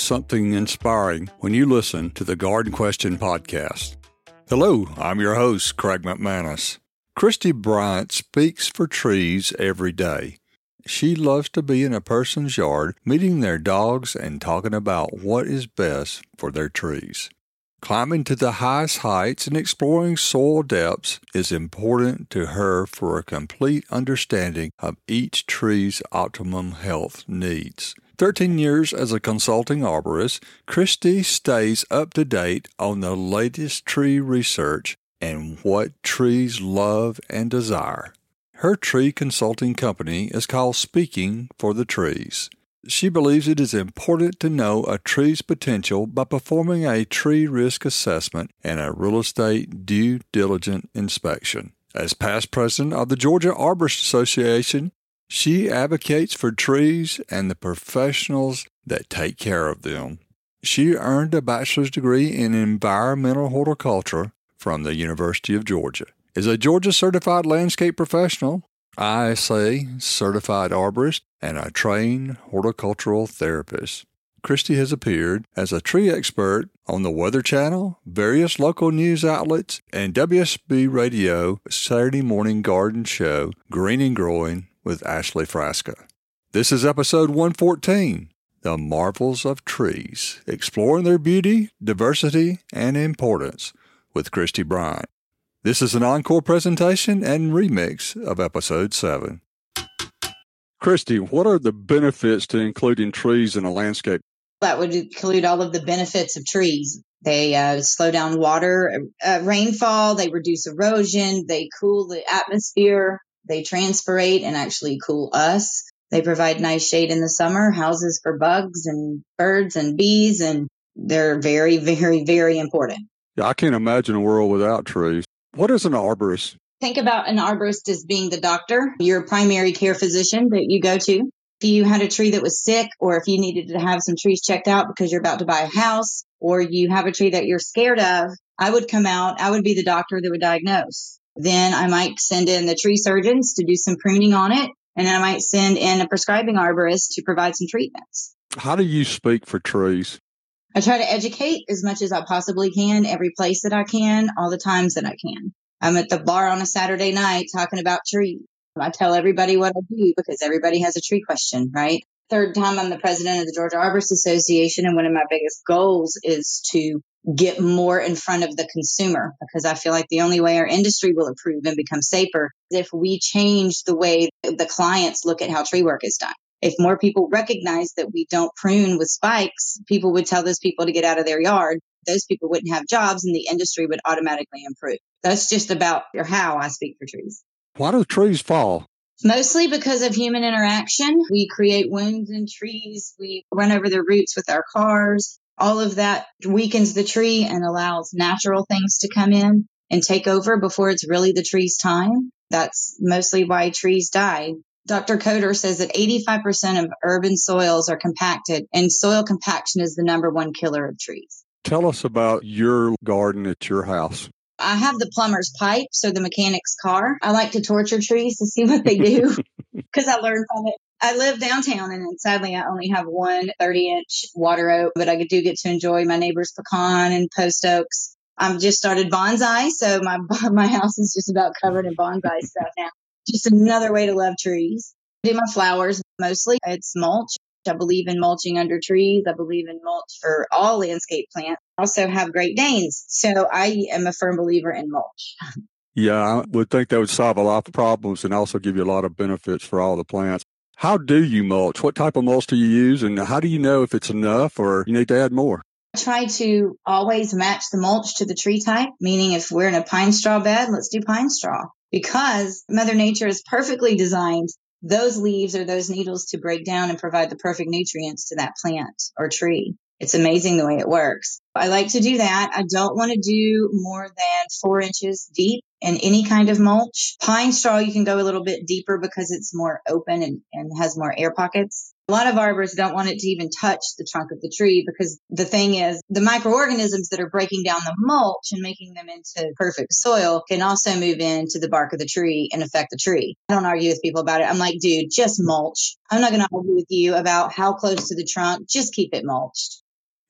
something inspiring when you listen to the Garden Question podcast. Hello, I'm your host, Craig McManus. Christie Bryant speaks for trees every day. She loves to be in a person's yard, meeting their dogs and talking about what is best for their trees. Climbing to the highest heights and exploring soil depths is important to her for a complete understanding of each tree's optimum health needs. 13 years as a consulting arborist, Christie stays up to date on the latest tree research and what trees love and desire. Her tree consulting company is called Speaking for the Trees. She believes it is important to know a tree's potential by performing a tree risk assessment and a real estate due diligence inspection. As past president of the Georgia Arborist Association, she advocates for trees and the professionals that take care of them. She earned a bachelor's degree in environmental horticulture from the University of Georgia. Is a Georgia certified landscape professional, ISA certified arborist, and a trained horticultural therapist. Christie has appeared as a tree expert on the Weather Channel, various local news outlets, and WSB Radio Saturday morning garden show Green and Growing with Ashley Frasca. This is episode 114 The Marvels of Trees, exploring their beauty, diversity, and importance with Christie Bryant. This is an encore presentation and remix of episode 7. Christie, what are the benefits to including trees in a landscape? That would include all of the benefits of trees. They uh, slow down water, uh, rainfall, they reduce erosion, they cool the atmosphere, they transpirate and actually cool us. They provide nice shade in the summer, houses for bugs and birds and bees, and they're very, very, very important. Yeah, I can't imagine a world without trees. What is an arborist? Think about an arborist as being the doctor, your primary care physician that you go to. If you had a tree that was sick, or if you needed to have some trees checked out because you're about to buy a house, or you have a tree that you're scared of, I would come out, I would be the doctor that would diagnose. Then I might send in the tree surgeons to do some pruning on it. And I might send in a prescribing arborist to provide some treatments. How do you speak for trees? I try to educate as much as I possibly can, every place that I can, all the times that I can. I'm at the bar on a Saturday night talking about trees. I tell everybody what I do because everybody has a tree question, right? Third time I'm the president of the Georgia Arborist Association, and one of my biggest goals is to get more in front of the consumer because I feel like the only way our industry will improve and become safer is if we change the way the clients look at how tree work is done. If more people recognize that we don't prune with spikes, people would tell those people to get out of their yard. Those people wouldn't have jobs and the industry would automatically improve. That's just about how I speak for trees. Why do trees fall? Mostly because of human interaction. We create wounds in trees. We run over their roots with our cars all of that weakens the tree and allows natural things to come in and take over before it's really the tree's time. That's mostly why trees die. Dr. Coder says that 85% of urban soils are compacted, and soil compaction is the number one killer of trees. Tell us about your garden at your house. I have the plumber's pipe, so the mechanic's car. I like to torture trees to see what they do because I learned from it. I live downtown and sadly I only have one 30 inch water oak, but I do get to enjoy my neighbor's pecan and post oaks. I've just started bonsai, so my my house is just about covered in bonsai stuff now. Just another way to love trees. I do my flowers mostly. It's mulch. I believe in mulching under trees. I believe in mulch for all landscape plants. I also have Great Danes, so I am a firm believer in mulch. Yeah, I would think that would solve a lot of problems and also give you a lot of benefits for all the plants. How do you mulch? What type of mulch do you use? And how do you know if it's enough or you need to add more? I try to always match the mulch to the tree type, meaning if we're in a pine straw bed, let's do pine straw because Mother Nature is perfectly designed those leaves or those needles to break down and provide the perfect nutrients to that plant or tree. It's amazing the way it works. I like to do that. I don't want to do more than four inches deep in any kind of mulch. Pine straw, you can go a little bit deeper because it's more open and, and has more air pockets. A lot of arborists don't want it to even touch the trunk of the tree because the thing is the microorganisms that are breaking down the mulch and making them into perfect soil can also move into the bark of the tree and affect the tree. I don't argue with people about it. I'm like, dude, just mulch. I'm not going to argue with you about how close to the trunk. Just keep it mulched.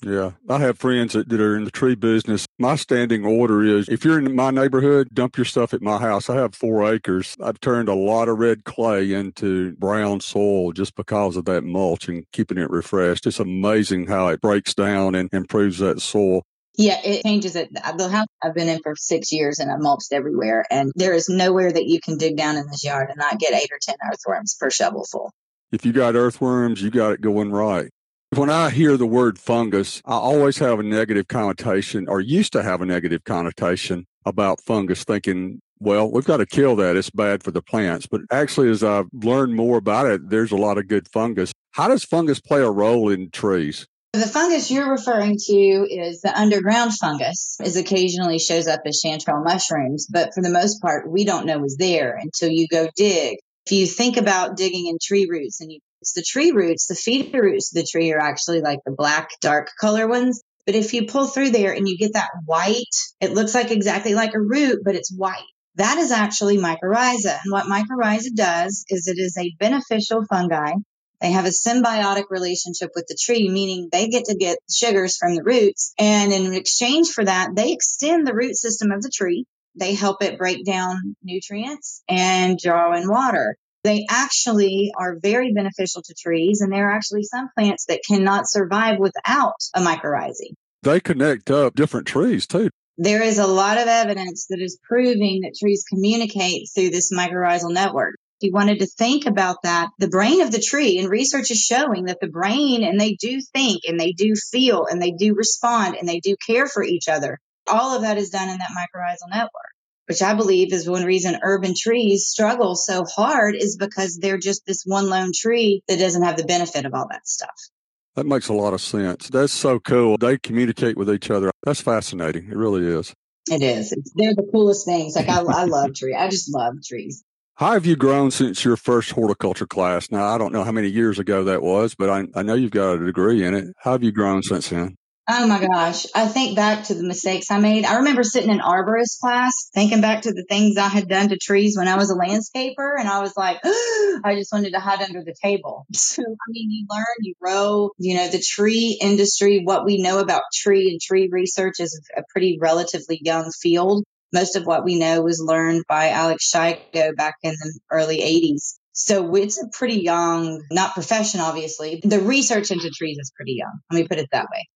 Yeah, I have friends that, that are in the tree business. My standing order is if you're in my neighborhood, dump your stuff at my house. I have four acres. I've turned a lot of red clay into brown soil just because of that mulch and keeping it refreshed. It's amazing how it breaks down and improves that soil. Yeah, it changes it. The house I've been in for six years and I've mulched everywhere. And there is nowhere that you can dig down in this yard and not get eight or 10 earthworms per shovelful. If you got earthworms, you got it going right. When I hear the word fungus, I always have a negative connotation or used to have a negative connotation about fungus, thinking, well, we've got to kill that. It's bad for the plants. But actually, as I've learned more about it, there's a lot of good fungus. How does fungus play a role in trees? The fungus you're referring to is the underground fungus. It occasionally shows up as chanterelle mushrooms, but for the most part, we don't know is there until you go dig. If you think about digging in tree roots and you it's the tree roots, the feeder roots of the tree are actually like the black, dark color ones. But if you pull through there and you get that white, it looks like exactly like a root, but it's white. That is actually mycorrhiza. And what mycorrhiza does is it is a beneficial fungi. They have a symbiotic relationship with the tree, meaning they get to get sugars from the roots. And in exchange for that, they extend the root system of the tree. They help it break down nutrients and draw in water they actually are very beneficial to trees. And there are actually some plants that cannot survive without a mycorrhizae. They connect up different trees too. There is a lot of evidence that is proving that trees communicate through this mycorrhizal network. If you wanted to think about that, the brain of the tree and research is showing that the brain and they do think and they do feel and they do respond and they do care for each other. All of that is done in that mycorrhizal network which I believe is one reason urban trees struggle so hard is because they're just this one lone tree that doesn't have the benefit of all that stuff. That makes a lot of sense. That's so cool. They communicate with each other. That's fascinating. It really is. It is. It's, they're the coolest things. Like I, I love trees. I just love trees. How have you grown since your first horticulture class? Now, I don't know how many years ago that was, but I, I know you've got a degree in it. How have you grown since then? Oh my gosh. I think back to the mistakes I made. I remember sitting in arborist class, thinking back to the things I had done to trees when I was a landscaper. And I was like, I just wanted to hide under the table. So, I mean, you learn, you grow, you know, the tree industry, what we know about tree and tree research is a pretty relatively young field. Most of what we know was learned by Alex Shigo back in the early 80s. So it's a pretty young, not profession, obviously. The research into trees is pretty young. Let me put it that way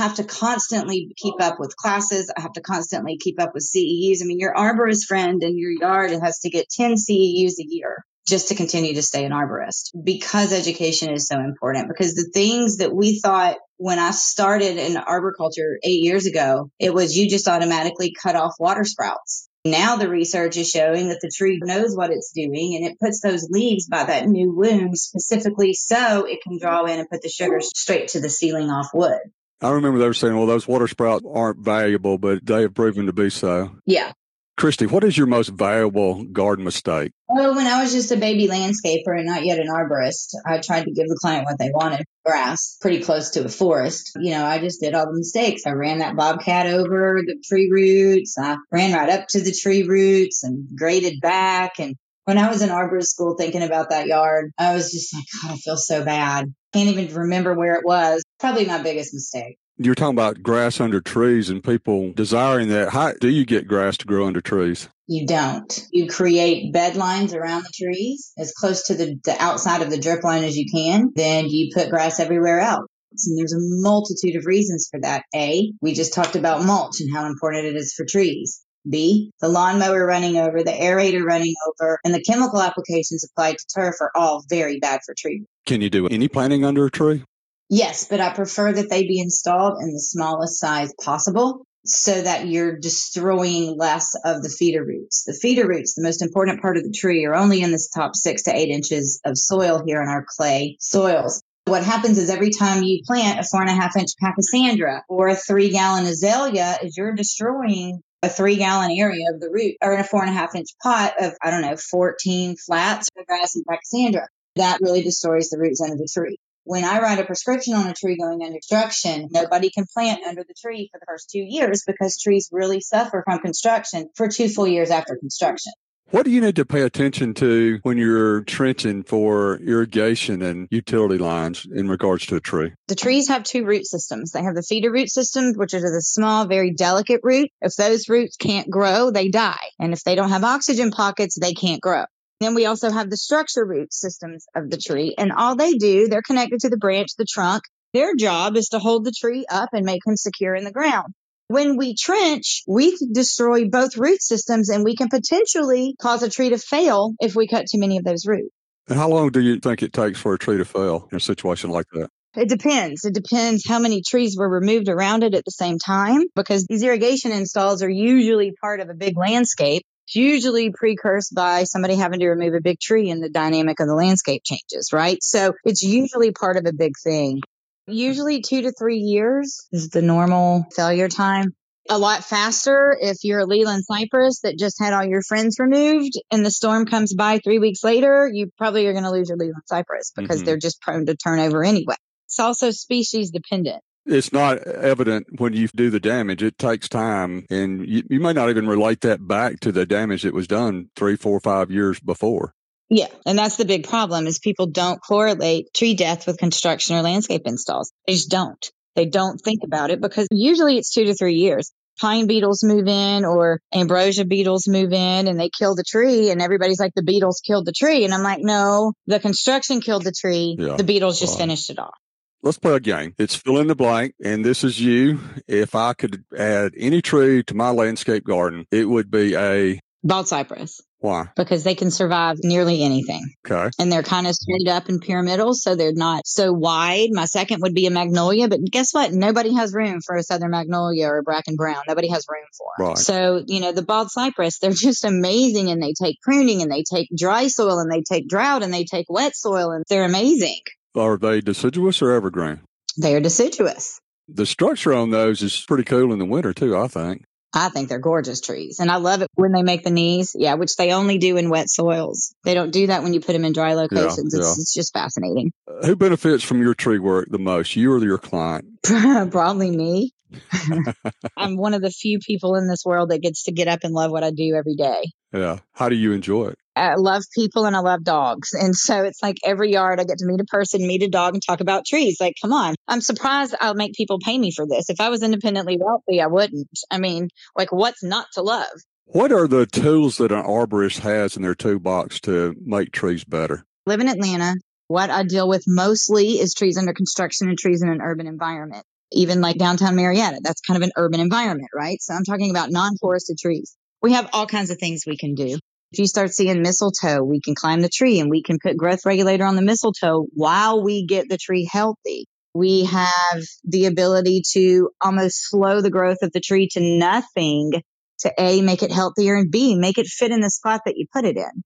have to constantly keep up with classes. I have to constantly keep up with CEUs. I mean, your arborist friend in your yard has to get 10 CEUs a year just to continue to stay an arborist because education is so important. Because the things that we thought when I started in arboriculture eight years ago, it was you just automatically cut off water sprouts. Now the research is showing that the tree knows what it's doing and it puts those leaves by that new wound specifically so it can draw in and put the sugar straight to the sealing off wood. I remember they were saying, well, those water sprouts aren't valuable, but they have proven to be so. Yeah. Christie, what is your most valuable garden mistake? Well, when I was just a baby landscaper and not yet an arborist, I tried to give the client what they wanted grass pretty close to a forest. You know, I just did all the mistakes. I ran that bobcat over the tree roots. I ran right up to the tree roots and graded back. And when I was in arborist school thinking about that yard, I was just like, God, I feel so bad. Can't even remember where it was. Probably my biggest mistake. You're talking about grass under trees and people desiring that. How do you get grass to grow under trees? You don't. You create bed lines around the trees as close to the, the outside of the drip line as you can. Then you put grass everywhere else. And there's a multitude of reasons for that. A, we just talked about mulch and how important it is for trees. B, the lawnmower running over, the aerator running over, and the chemical applications applied to turf are all very bad for trees. Can you do any planting under a tree? Yes, but I prefer that they be installed in the smallest size possible so that you're destroying less of the feeder roots. The feeder roots, the most important part of the tree, are only in this top six to eight inches of soil here in our clay soils. What happens is every time you plant a four and a half inch Pachysandra or a three gallon azalea is you're destroying a three gallon area of the root or in a four and a half inch pot of, I don't know, 14 flats of grass and Pachysandra. That really destroys the roots under the tree. When I write a prescription on a tree going under construction, nobody can plant under the tree for the first two years because trees really suffer from construction for two full years after construction. What do you need to pay attention to when you're trenching for irrigation and utility lines in regards to a tree? The trees have two root systems. They have the feeder root system, which is the small, very delicate root. If those roots can't grow, they die. And if they don't have oxygen pockets, they can't grow. Then we also have the structure root systems of the tree. And all they do, they're connected to the branch, the trunk. Their job is to hold the tree up and make him secure in the ground when we trench, we destroy both root systems and we can potentially cause a tree to fail if we cut too many of those roots. And how long do you think it takes for a tree to fail in a situation like that? It depends. It depends how many trees were removed around it at the same time because these irrigation installs are usually part of a big landscape. It's usually precursed by somebody having to remove a big tree and the dynamic of the landscape changes, right? So it's usually part of a big thing. Usually two to three years is the normal failure time. A lot faster if you're a Leyland cypress that just had all your friends removed and the storm comes by three weeks later, you probably are going to lose your Leyland cypress because mm-hmm. they're just prone to turnover anyway. It's also species dependent. It's not evident when you do the damage. It takes time, and you, you may not even relate that back to the damage that was done three, four, five years before. Yeah. And that's the big problem is people don't correlate tree death with construction or landscape installs. They just don't. They don't think about it because usually it's two to three years. Pine beetles move in or ambrosia beetles move in and they kill the tree and everybody's like the beetles killed the tree. And I'm like, no, the construction killed the tree. Yeah. The beetles just finished it off. Let's play a game. It's fill in the blank, and this is you. If I could add any tree to my landscape garden, it would be a bald cypress. Why? Because they can survive nearly anything. Okay. And they're kind of straight up and pyramidal, so they're not so wide. My second would be a magnolia, but guess what? Nobody has room for a southern magnolia or a bracken brown. Nobody has room for them. Right. So, you know, the bald cypress, they're just amazing and they take pruning and they take dry soil and they take drought and they take wet soil and they're amazing. Are they deciduous or evergreen? They're deciduous. The structure on those is pretty cool in the winter too, I think. I think they're gorgeous trees. And I love it when they make the knees. Yeah, which they only do in wet soils. They don't do that when you put them in dry locations. Yeah, it's, yeah. it's, just fascinating. Uh, who benefits from your tree work the most, you or your client? Probably me. I'm one of the few people in this world that gets to get up and love what I do every day. Yeah. How do you enjoy it? I love people and I love dogs. And so it's like every yard I get to meet a person, meet a dog, and talk about trees. Like, come on. I'm surprised I'll make people pay me for this. If I was independently wealthy, I wouldn't. I mean, like, what's not to love? What are the tools that an arborist has in their toolbox to make trees better? Live in Atlanta. What I deal with mostly is trees under construction and trees in an urban environment. Even like downtown Marietta, that's kind of an urban environment, right? So I'm talking about non forested trees. We have all kinds of things we can do. If you start seeing mistletoe, we can climb the tree and we can put growth regulator on the mistletoe while we get the tree healthy. We have the ability to almost slow the growth of the tree to nothing to A, make it healthier and B, make it fit in the spot that you put it in.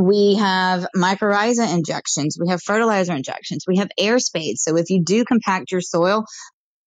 We have mycorrhiza injections. We have fertilizer injections. We have air spades. So if you do compact your soil,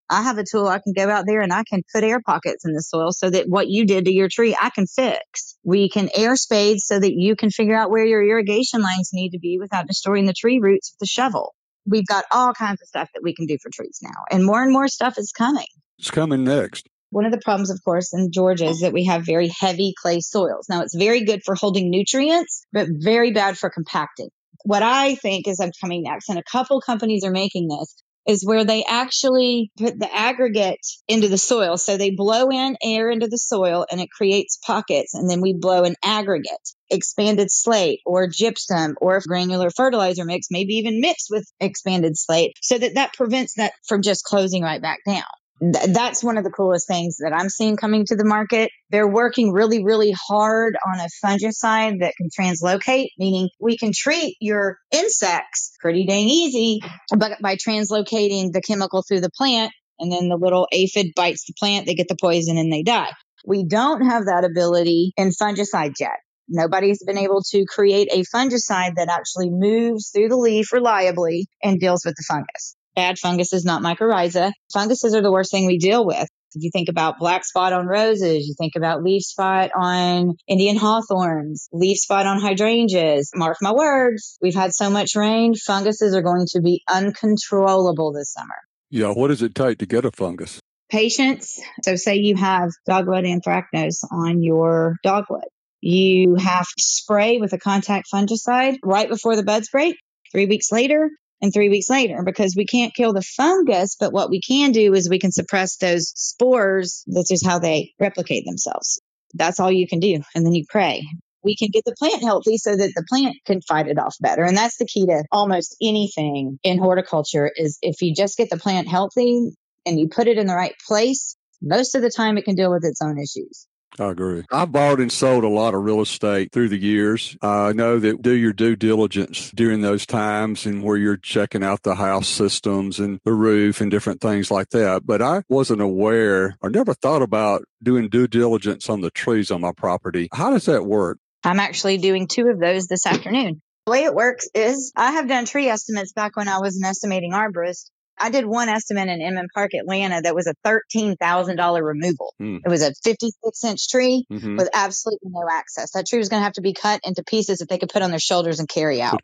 I have a tool I can go out there and I can put air pockets in the soil so that what you did to your tree, I can fix. We can air spade so that you can figure out where your irrigation lines need to be without destroying the tree roots with the shovel. We've got all kinds of stuff that we can do for trees now, and more and more stuff is coming. It's coming next. One of the problems, of course, in Georgia is that we have very heavy clay soils. Now, it's very good for holding nutrients, but very bad for compacting. What I think is I'm coming next, and a couple companies are making this, is where they actually put the aggregate into the soil. So they blow in air into the soil and it creates pockets. And then we blow an aggregate, expanded slate or gypsum or granular fertilizer mix, maybe even mixed with expanded slate so that that prevents that from just closing right back down th- that's one of the coolest things that I'm seeing coming to the market. They're working really, really hard on a fungicide that can translocate, meaning we can treat your insects pretty dang easy, but by translocating the chemical through the plant and then the little aphid bites the plant, they get the poison and they die. We don't have that ability in fungicide yet. Nobody's been able to create a fungicide that actually moves through the leaf reliably and deals with the fungus. Bad fungus is not mycorrhiza. Funguses are the worst thing we deal with. If you think about black spot on roses, you think about leaf spot on Indian hawthorns, leaf spot on hydrangeas. Mark my words, we've had so much rain, funguses are going to be uncontrollable this summer. Yeah, what does it take to get a fungus? Patience. So say you have dogwood anthracnose on your dogwood. You have to spray with a contact fungicide right before the buds break. Three weeks later, and three weeks later because we can't kill the fungus, but what we can do is we can suppress those spores. That's just how they replicate themselves. That's all you can do. And then you pray. We can get the plant healthy so that the plant can fight it off better. And that's the key to almost anything in horticulture is if you just get the plant healthy and you put it in the right place, most of the time it can deal with its own issues. I agree. I've bought and sold a lot of real estate through the years. I know that do your due diligence during those times and where you're checking out the house systems and the roof and different things like that. But I wasn't aware or never thought about doing due diligence on the trees on my property. How does that work? I'm actually doing two of those this afternoon. The way it works is I have done tree estimates back when I was an estimating arborist. I did one estimate in Inman Park, Atlanta, that was a $13,000 removal. Mm. It was a 56 inch tree mm-hmm. with absolutely no access. That tree was going to have to be cut into pieces that they could put on their shoulders and carry out.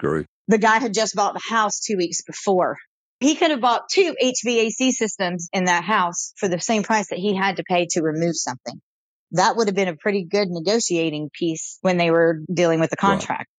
The guy had just bought the house two weeks before. He could have bought two HVAC systems in that house for the same price that he had to pay to remove something. That would have been a pretty good negotiating piece when they were dealing with the contract.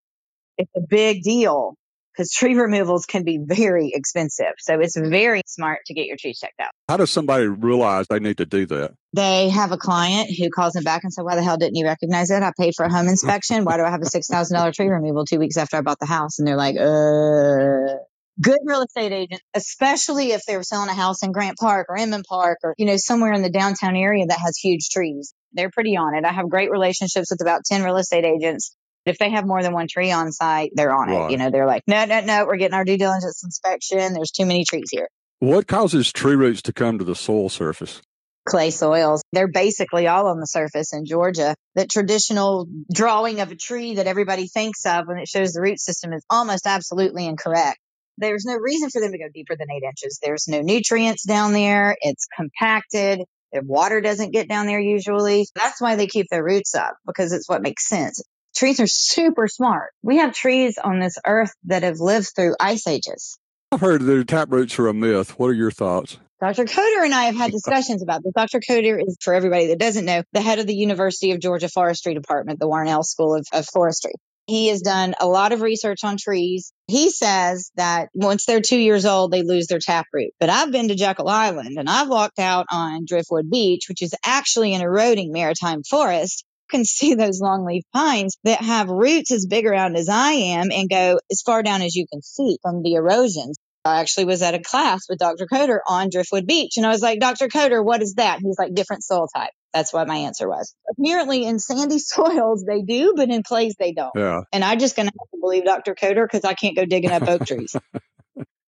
Right. It's a big deal because tree removals can be very expensive. So it's very smart to get your trees checked out. How does somebody realize they need to do that? They have a client who calls them back and says, Why the hell didn't you recognize it? I paid for a home inspection. Why do I have a $6,000 tree removal two weeks after I bought the house? And they're like, uh, good real estate agent, especially if they were selling a house in Grant Park or Inman Park or, you know, somewhere in the downtown area that has huge trees. They're pretty on it. I have great relationships with about 10 real estate agents if they have more than one tree on site, they're on right. it. You know, they're like, no, no, no, we're getting our due diligence inspection. There's too many trees here. What causes tree roots to come to the soil surface? Clay soils. They're basically all on the surface in Georgia. The traditional drawing of a tree that everybody thinks of when it shows the root system is almost absolutely incorrect. There's no reason for them to go deeper than eight inches. There's no nutrients down there. It's compacted. The water doesn't get down there usually. That's why they keep their roots up because it's what makes sense trees are super smart. We have trees on this earth that have lived through ice ages. I've heard that tap roots are a myth. What are your thoughts? Dr. Coder and I have had discussions about this. Dr. Coder is, for everybody that doesn't know, the head of the University of Georgia Forestry Department, the Warnell School of, of Forestry. He has done a lot of research on trees. He says that once they're two years old, they lose their taproot. But I've been to Jekyll Island and I've walked out on Driftwood Beach, which is actually an eroding maritime forest can see those longleaf pines that have roots as big around as I am and go as far down as you can see from the erosions. I actually was at a class with Dr. Coder on Driftwood Beach and I was like, Dr. Coder, what is that? He's like, different soil type. That's what my answer was. Apparently in sandy soils they do, but in clays they don't. Yeah. And I'm just going to have to believe Dr. Coder because I can't go digging up oak trees.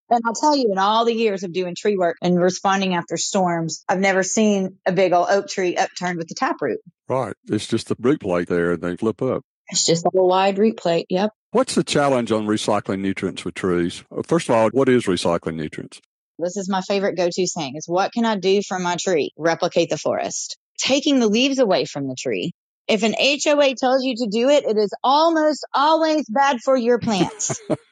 And I'll tell you, in all the years of doing tree work and responding after storms, I've never seen a big old oak tree upturned with the taproot. Right. It's just the root plate there and they flip up. It's just a wide root plate. Yep. What's the challenge on recycling nutrients with trees? Uh, first of all, what is recycling nutrients? This is my favorite go to saying is what can I do for my tree? Replicate the forest. Taking the leaves away from the tree. If an HOA tells you to do it, it is almost always bad for your plants.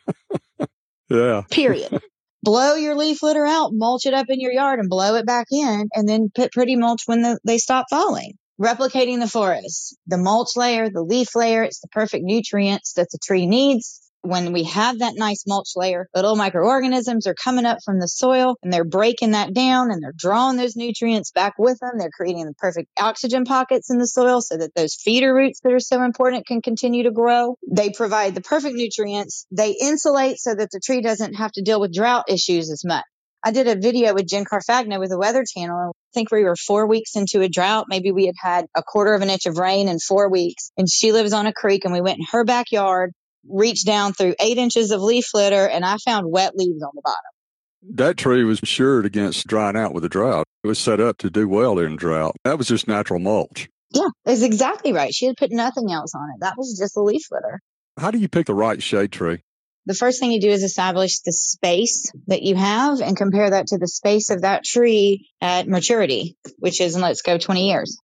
Yeah. Period. blow your leaf litter out, mulch it up in your yard and blow it back in and then put pretty mulch when the, they stop falling. Replicating the forest, the mulch layer, the leaf layer, it's the perfect nutrients that the tree needs when we have that nice mulch layer, little microorganisms are coming up from the soil and they're breaking that down and they're drawing those nutrients back with them. They're creating the perfect oxygen pockets in the soil so that those feeder roots that are so important can continue to grow. They provide the perfect nutrients. They insulate so that the tree doesn't have to deal with drought issues as much. I did a video with Jen Carfagna with the Weather Channel. I think we were four weeks into a drought. Maybe we had had a quarter of an inch of rain in four weeks. And she lives on a creek and we went in her backyard reached down through eight inches of leaf litter and I found wet leaves on the bottom. That tree was assured against drying out with a drought. It was set up to do well in drought. That was just natural mulch. Yeah, that's exactly right. She had put nothing else on it. That was just a leaf litter. How do you pick the right shade tree? The first thing you do is establish the space that you have and compare that to the space of that tree at maturity, which is, and let's go 20 years.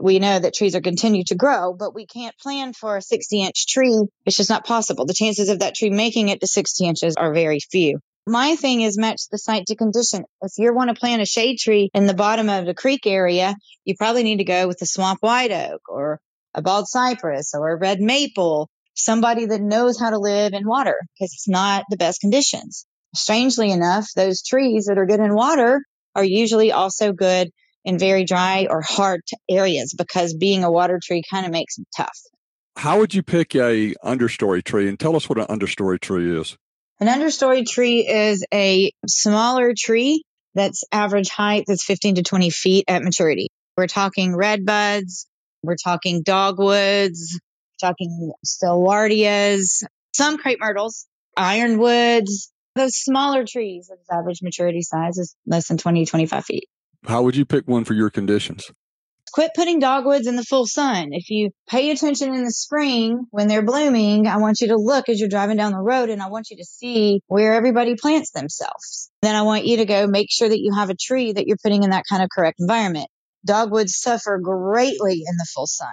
We know that trees are continue to grow, but we can't plan for a 60 inch tree. It's just not possible. The chances of that tree making it to 60 inches are very few. My thing is match the site to condition. If you want to plant a shade tree in the bottom of the creek area, you probably need to go with a swamp white oak or a bald cypress or a red maple, somebody that knows how to live in water because it's not the best conditions. Strangely enough, those trees that are good in water are usually also good in very dry or hard areas because being a water tree kind of makes them tough. How would you pick a understory tree and tell us what an understory tree is? An understory tree is a smaller tree that's average height that's 15 to 20 feet at maturity. We're talking red buds, we're talking dogwoods, talking stewartias, some crepe myrtles, ironwoods, those smaller trees. Its average maturity size is less than 20 to 25 feet. How would you pick one for your conditions? quit putting dogwoods in the full sun. If you pay attention in the spring when they're blooming, I want you to look as you're driving down the road and I want you to see where everybody plants themselves. Then I want you to go make sure that you have a tree that you're putting in that kind of correct environment. Dogwoods suffer greatly in the full sun.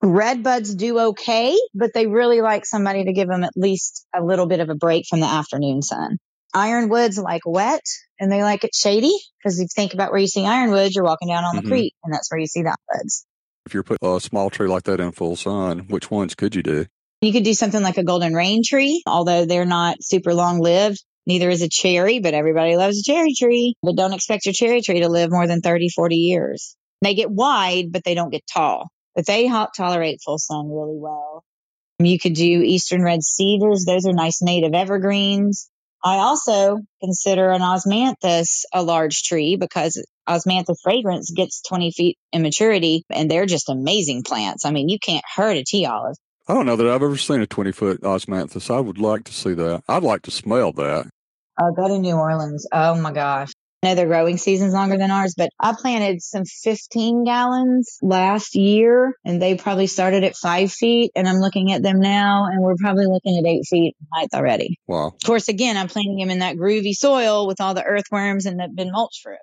Red buds do okay, but they really like somebody to give them at least a little bit of a break from the afternoon sun. Ironwoods like wet and they like it shady because if you think about where you see ironwoods, you're walking down on the mm-hmm. creek and that's where you see the woods. If you're put a small tree like that in full sun, which ones could you do? You could do something like a golden rain tree, although they're not super long lived. Neither is a cherry, but everybody loves a cherry tree. But don't expect your cherry tree to live more than 30, 40 years. They get wide, but they don't get tall. But they tolerate full sun really well. You could do eastern red cedars. Those are nice native evergreens. I also consider an osmanthus a large tree because osmanthus fragrans gets 20 feet in maturity and they're just amazing plants. I mean, you can't hurt a tea olive. I don't know that I've ever seen a 20 foot osmanthus. I would like to see that. I'd like to smell that. Oh, go to New Orleans. Oh my gosh. I know their growing season's longer than ours, but I planted some 15 gallons last year and they probably started at five feet and I'm looking at them now and we're probably looking at eight feet height already. Wow. Of course, again, I'm planting them in that groovy soil with all the earthworms and that been mulched for it.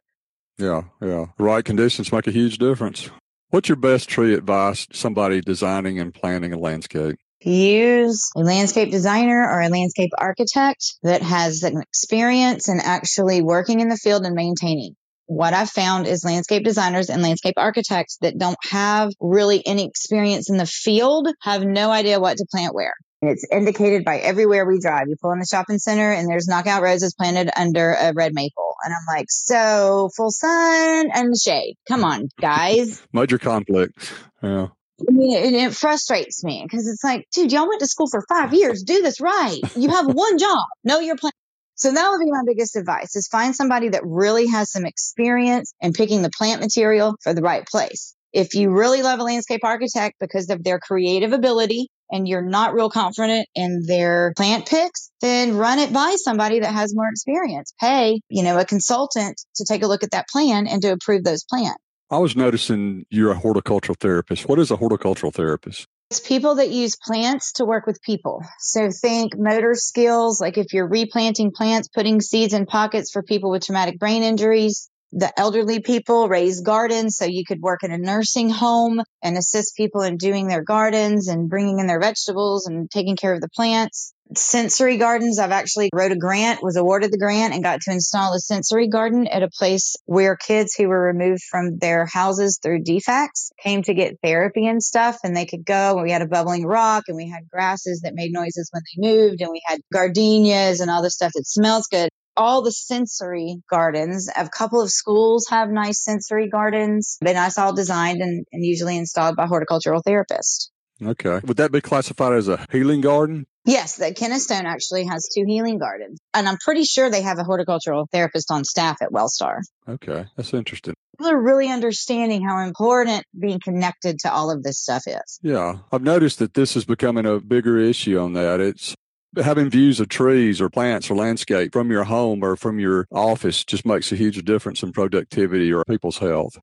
Yeah. Yeah. Right conditions make a huge difference. What's your best tree advice somebody designing and planning a landscape? Use a landscape designer or a landscape architect that has an experience in actually working in the field and maintaining. What I've found is landscape designers and landscape architects that don't have really any experience in the field have no idea what to plant where. It's indicated by everywhere we drive. You pull in the shopping center and there's knockout roses planted under a red maple. And I'm like, so full sun and shade. Come on, guys. Major conflict. Yeah. I mean, it, it frustrates me because it's like, dude, y'all went to school for five years. Do this right. You have one job. Know your plan. So that would be my biggest advice is find somebody that really has some experience in picking the plant material for the right place. If you really love a landscape architect because of their creative ability and you're not real confident in their plant picks, then run it by somebody that has more experience. Pay, you know, a consultant to take a look at that plan and to approve those plans. I was noticing you're a horticultural therapist. What is a horticultural therapist? It's people that use plants to work with people. So think motor skills, like if you're replanting plants, putting seeds in pockets for people with traumatic brain injuries. The elderly people raise gardens, so you could work in a nursing home and assist people in doing their gardens and bringing in their vegetables and taking care of the plants sensory gardens. I've actually wrote a grant, was awarded the grant and got to install a sensory garden at a place where kids who were removed from their houses through DFACS came to get therapy and stuff and they could go we had a bubbling rock and we had grasses that made noises when they moved and we had gardenias and all the stuff that smells good. All the sensory gardens, a couple of schools have nice sensory gardens, but nice all designed and, and usually installed by horticultural therapists. Okay. Would that be classified as a healing garden? Yes, the Kennestone actually has two healing gardens. And I'm pretty sure they have a horticultural therapist on staff at Wellstar. Okay. That's interesting. People are really understanding how important being connected to all of this stuff is. Yeah. I've noticed that this is becoming a bigger issue on that. It's having views of trees or plants or landscape from your home or from your office just makes a huge difference in productivity or people's health.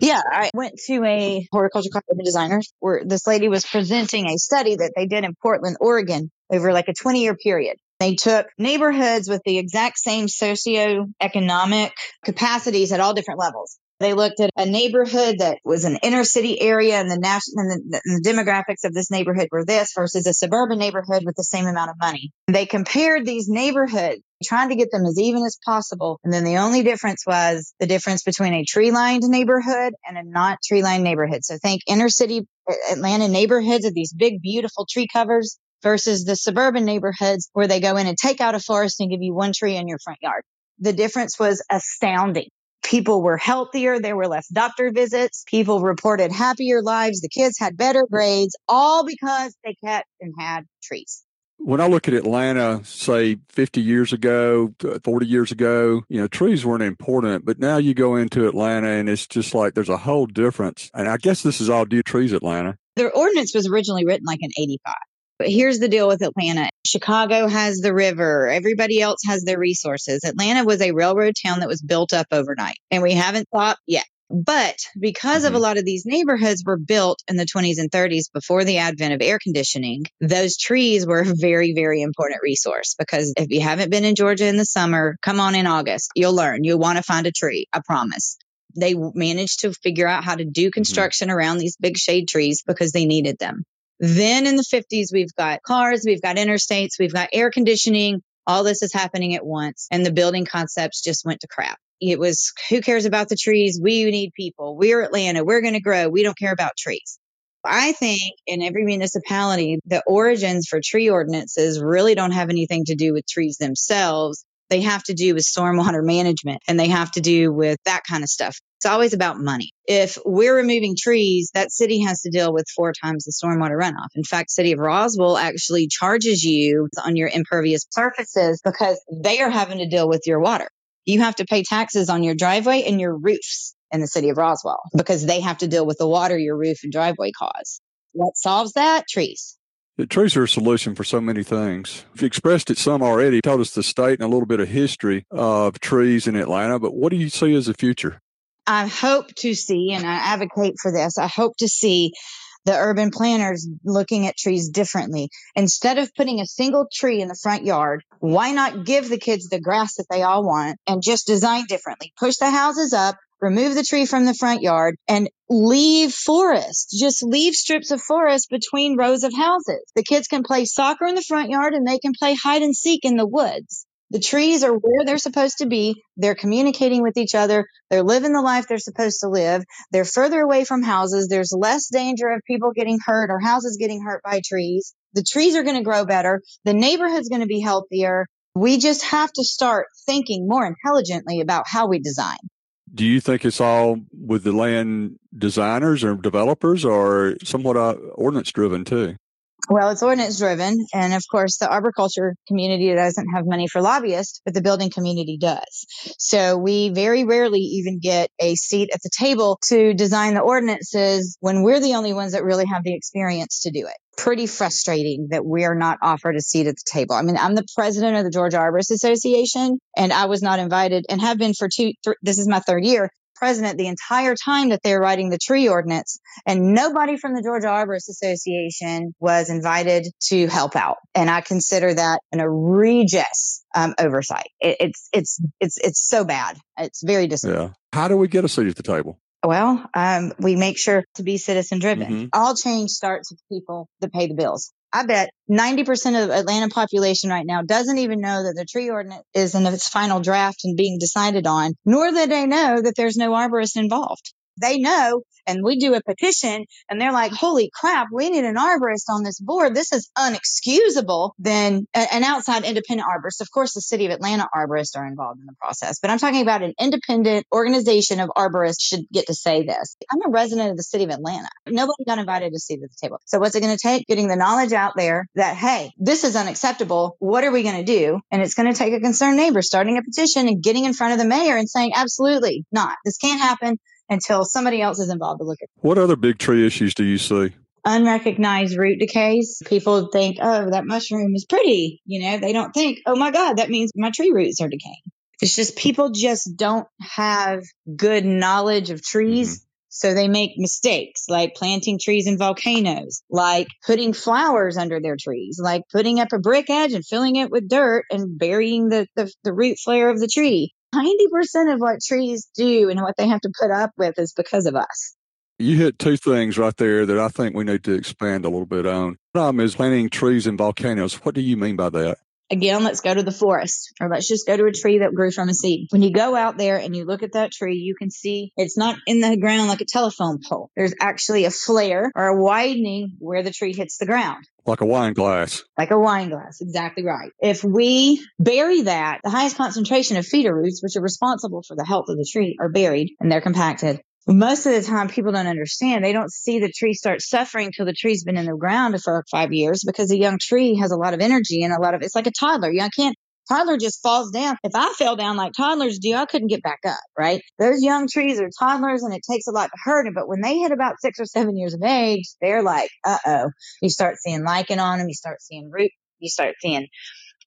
Yeah, I went to a horticulture urban designers where this lady was presenting a study that they did in Portland, Oregon over like a 20 year period. They took neighborhoods with the exact same socioeconomic capacities at all different levels. They looked at a neighborhood that was an inner city area and the national and the, and the, demographics of this neighborhood were this versus a suburban neighborhood with the same amount of money. They compared these neighborhoods, trying to get them as even as possible. And then the only difference was the difference between a tree lined neighborhood and a not tree lined neighborhood. So think inner city Atlanta neighborhoods of these big, beautiful tree covers versus the suburban neighborhoods where they go in and take out a forest and give you one tree in your front yard. The difference was astounding. People were healthier. There were less doctor visits. People reported happier lives. The kids had better grades, all because they kept and had trees. When I look at Atlanta, say 50 years ago, uh, 40 years ago, you know, trees weren't important, but now you go into Atlanta and it's just like there's a whole difference. And I guess this is all due to Trees Atlanta. The ordinance was originally written like in 85. But here's the deal with Atlanta. Chicago has the river. Everybody else has their resources. Atlanta was a railroad town that was built up overnight and we haven't thought yet. But because mm-hmm. of a lot of these neighborhoods were built in the 20s and 30s before the advent of air conditioning, those trees were a very, very important resource because if you haven't been in Georgia in the summer, come on in August. You'll learn. You'll want to find a tree. I promise. They managed to figure out how to do mm-hmm. construction mm-hmm. around these big shade trees because they needed them. Then in the 50s, we've got cars, we've got interstates, we've got air conditioning. All this is happening at once. And the building concepts just went to crap. It was who cares about the trees? We need people. We're Atlanta. We're going to grow. We don't care about trees. I think in every municipality, the origins for tree ordinances really don't have anything to do with trees themselves. They have to do with stormwater management and they have to do with that kind of stuff. It's always about money. If we're removing trees, that city has to deal with four times the stormwater runoff. In fact, city of Roswell actually charges you on your impervious surfaces because they are having to deal with your water. You have to pay taxes on your driveway and your roofs in the city of Roswell because they have to deal with the water your roof and driveway cause. What solves that? Trees. The trees are a solution for so many things. You've expressed it some already, told us the state and a little bit of history of trees in Atlanta, but what do you see as the future? I hope to see, and I advocate for this, I hope to see the urban planners looking at trees differently. Instead of putting a single tree in the front yard, why not give the kids the grass that they all want and just design differently? Push the houses up, remove the tree from the front yard and leave forest. Just leave strips of forest between rows of houses. The kids can play soccer in the front yard and they can play hide and seek in the woods. The trees are where they're supposed to be. They're communicating with each other. They're living the life they're supposed to live. They're further away from houses. There's less danger of people getting hurt or houses getting hurt by trees. The trees are going to grow better. The neighborhood's going to be healthier. We just have to start thinking more intelligently about how we design. Do you think it's all with the land designers or developers or somewhat uh, ordinance driven too? Well, it's ordinance driven. And of course, the arboriculture community doesn't have money for lobbyists, but the building community does. So we very rarely even get a seat at the table to design the ordinances when we're the only ones that really have the experience to do it. Pretty frustrating that we are not offered a seat at the table. I mean, I'm the president of the Georgia Arborist Association and I was not invited and have been for two, th- this is my third year president the entire time that they were writing the tree ordinance. And nobody from the Georgia Arborist Association was invited to help out. And I consider that an egregious um, oversight. It, it's, it's, it's, it's so bad. It's very disappointing. Yeah. How do we get a seat at the table? Well, um, we make sure to be citizen driven. Mm-hmm. All change starts with people that pay the bills. I bet 90% of the Atlanta population right now doesn't even know that the tree ordinance is in its final draft and being decided on, nor that they know that there's no arborist involved. They know and we do a petition and they're like, holy crap, we need an arborist on this board. This is unexcusable. Then an outside independent arborist, of course, the city of Atlanta arborists are involved in the process, but I'm talking about an independent organization of arborists should get to say this. I'm a resident of the city of Atlanta. Nobody got invited to at the table. So what's it going to take? Getting the knowledge out there that, hey, this is unacceptable. What are we going to do? And it's going to take a concerned neighbor starting a petition and getting in front of the mayor and saying, absolutely not. This can't happen until somebody else is involved to look at. What other big tree issues do you see? Unrecognized root decays. People think, oh, that mushroom is pretty. You know, they don't think, oh my God, that means my tree roots are decaying. It's just people just don't have good knowledge of trees. Mm-hmm. So they make mistakes like planting trees in volcanoes, like putting flowers under their trees, like putting up a brick edge and filling it with dirt and burying the, the, the root flare of the tree. 90% of what trees do and what they have to put up with is because of us. You hit two things right there that I think we need to expand a little bit on. One is planting trees in volcanoes. What do you mean by that? Again, let's go to the forest or let's just go to a tree that grew from a seed. When you go out there and you look at that tree, you can see it's not in the ground like a telephone pole. There's actually a flare or a widening where the tree hits the ground. Like a wine glass. Like a wine glass. Exactly right. If we bury that, the highest concentration of feeder roots, which are responsible for the health of the tree, are buried and they're compacted most of the time people don't understand. They don't see the tree start suffering till the tree's been in the ground for five years because a young tree has a lot of energy and a lot of, it's like a toddler. You know, can't, toddler just falls down. If I fell down like toddlers do, I couldn't get back up, right? Those young trees are toddlers and it takes a lot to hurt them. But when they hit about six or seven years of age, they're like, uh oh. You start seeing lichen on them. You start seeing root. You start seeing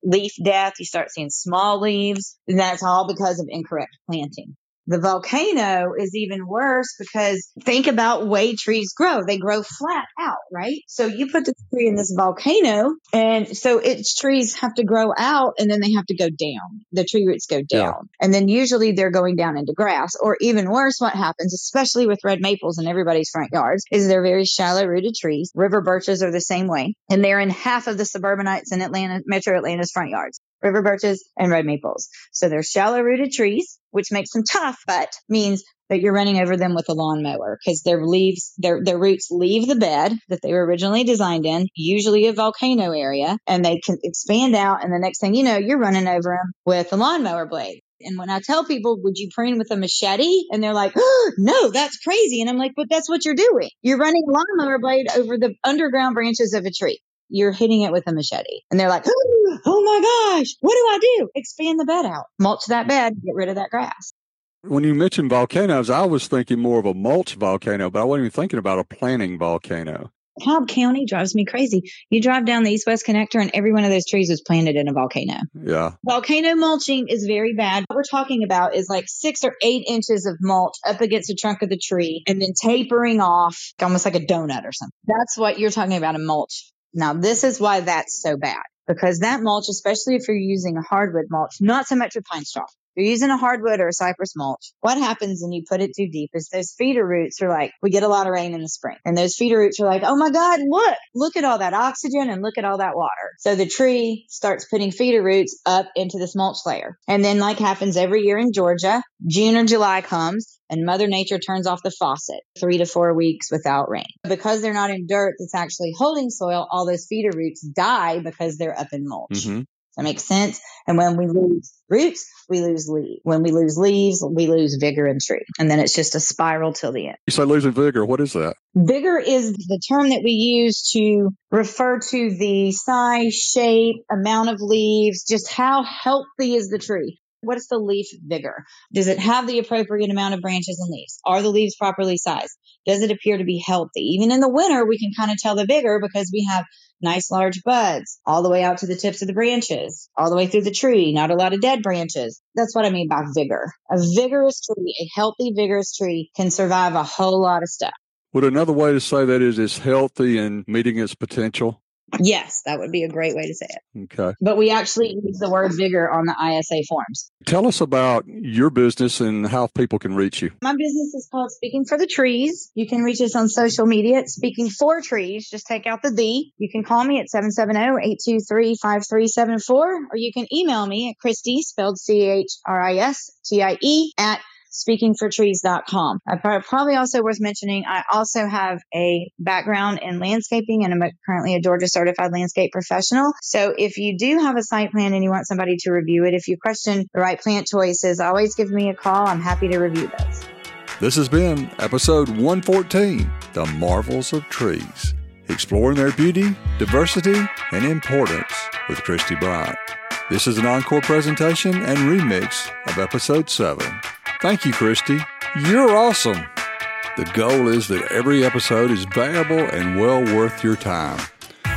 leaf death. You start seeing small leaves. And that's all because of incorrect planting. The volcano is even worse because think about way trees grow. They grow flat out, right? So you put the tree in this volcano and so its trees have to grow out and then they have to go down. The tree roots go down. Yeah. And then usually they're going down into grass or even worse, what happens, especially with red maples in everybody's front yards is they're very shallow rooted trees. River birches are the same way and they're in half of the suburbanites in Atlanta, metro Atlanta's front yards river birches, and red maples. So they're shallow rooted trees, which makes them tough, but means that you're running over them with a lawnmower because their leaves, their, their roots leave the bed that they were originally designed in, usually a volcano area, and they can expand out. And the next thing you know, you're running over them with a lawnmower blade. And when I tell people, would you prune with a machete? And they're like, oh, no, that's crazy. And I'm like, but that's what you're doing. You're running a lawnmower blade over the underground branches of a tree you're hitting it with a machete. And they're like, oh my gosh, what do I do? Expand the bed out, mulch that bed, get rid of that grass. When you mentioned volcanoes, I was thinking more of a mulch volcano, but I wasn't even thinking about a planting volcano. Cobb County drives me crazy. You drive down the east west connector and every one of those trees was planted in a volcano. Yeah. Volcano mulching is very bad. What we're talking about is like six or eight inches of mulch up against the trunk of the tree and then tapering off almost like a donut or something. That's what you're talking about a mulch now, this is why that's so bad because that mulch, especially if you're using a hardwood mulch, not so much with pine straw. You're using a hardwood or a cypress mulch, what happens when you put it too deep is those feeder roots are like, we get a lot of rain in the spring and those feeder roots are like, oh my God, look, look at all that oxygen and look at all that water. So the tree starts putting feeder roots up into this mulch layer. And then like happens every year in Georgia, June or July comes and Mother Nature turns off the faucet three to four weeks without rain. Because they're not in dirt that's actually holding soil, all those feeder roots die because they're up in mulch. Mm-hmm. That makes sense. And when we lose roots, we lose leaves. When we lose leaves, we lose vigor in tree. And then it's just a spiral till the end. You say losing vigor. What is that? Vigor is the term that we use to refer to the size, shape, amount of leaves, just how healthy is the tree. What is the leaf vigor? Does it have the appropriate amount of branches and leaves? Are the leaves properly sized? Does it appear to be healthy? Even in the winter, we can kind of tell the vigor because we have nice large buds all the way out to the tips of the branches, all the way through the tree, not a lot of dead branches. That's what I mean by vigor. A vigorous tree, a healthy, vigorous tree can survive a whole lot of stuff. Would another way to say that is it's healthy and meeting its potential? Yes, that would be a great way to say it. Okay. But we actually use the word vigor on the ISA forms. Tell us about your business and how people can reach you. My business is called Speaking for the Trees. You can reach us on social media at Speaking for Trees. Just take out the the. You can call me at 770-823-5374 or you can email me at Christie, spelled C-H-R-I-S-T-I-E at speakingfortrees.com. I uh, probably also worth mentioning, I also have a background in landscaping and I'm currently a Georgia certified landscape professional. So if you do have a site plan and you want somebody to review it, if you question the right plant choices, always give me a call. I'm happy to review those. This has been episode 114 The Marvels of Trees, exploring their beauty, diversity, and importance with Christie Bryant. This is an encore presentation and remix of episode 7. Thank you, Christie. You're awesome. The goal is that every episode is valuable and well worth your time.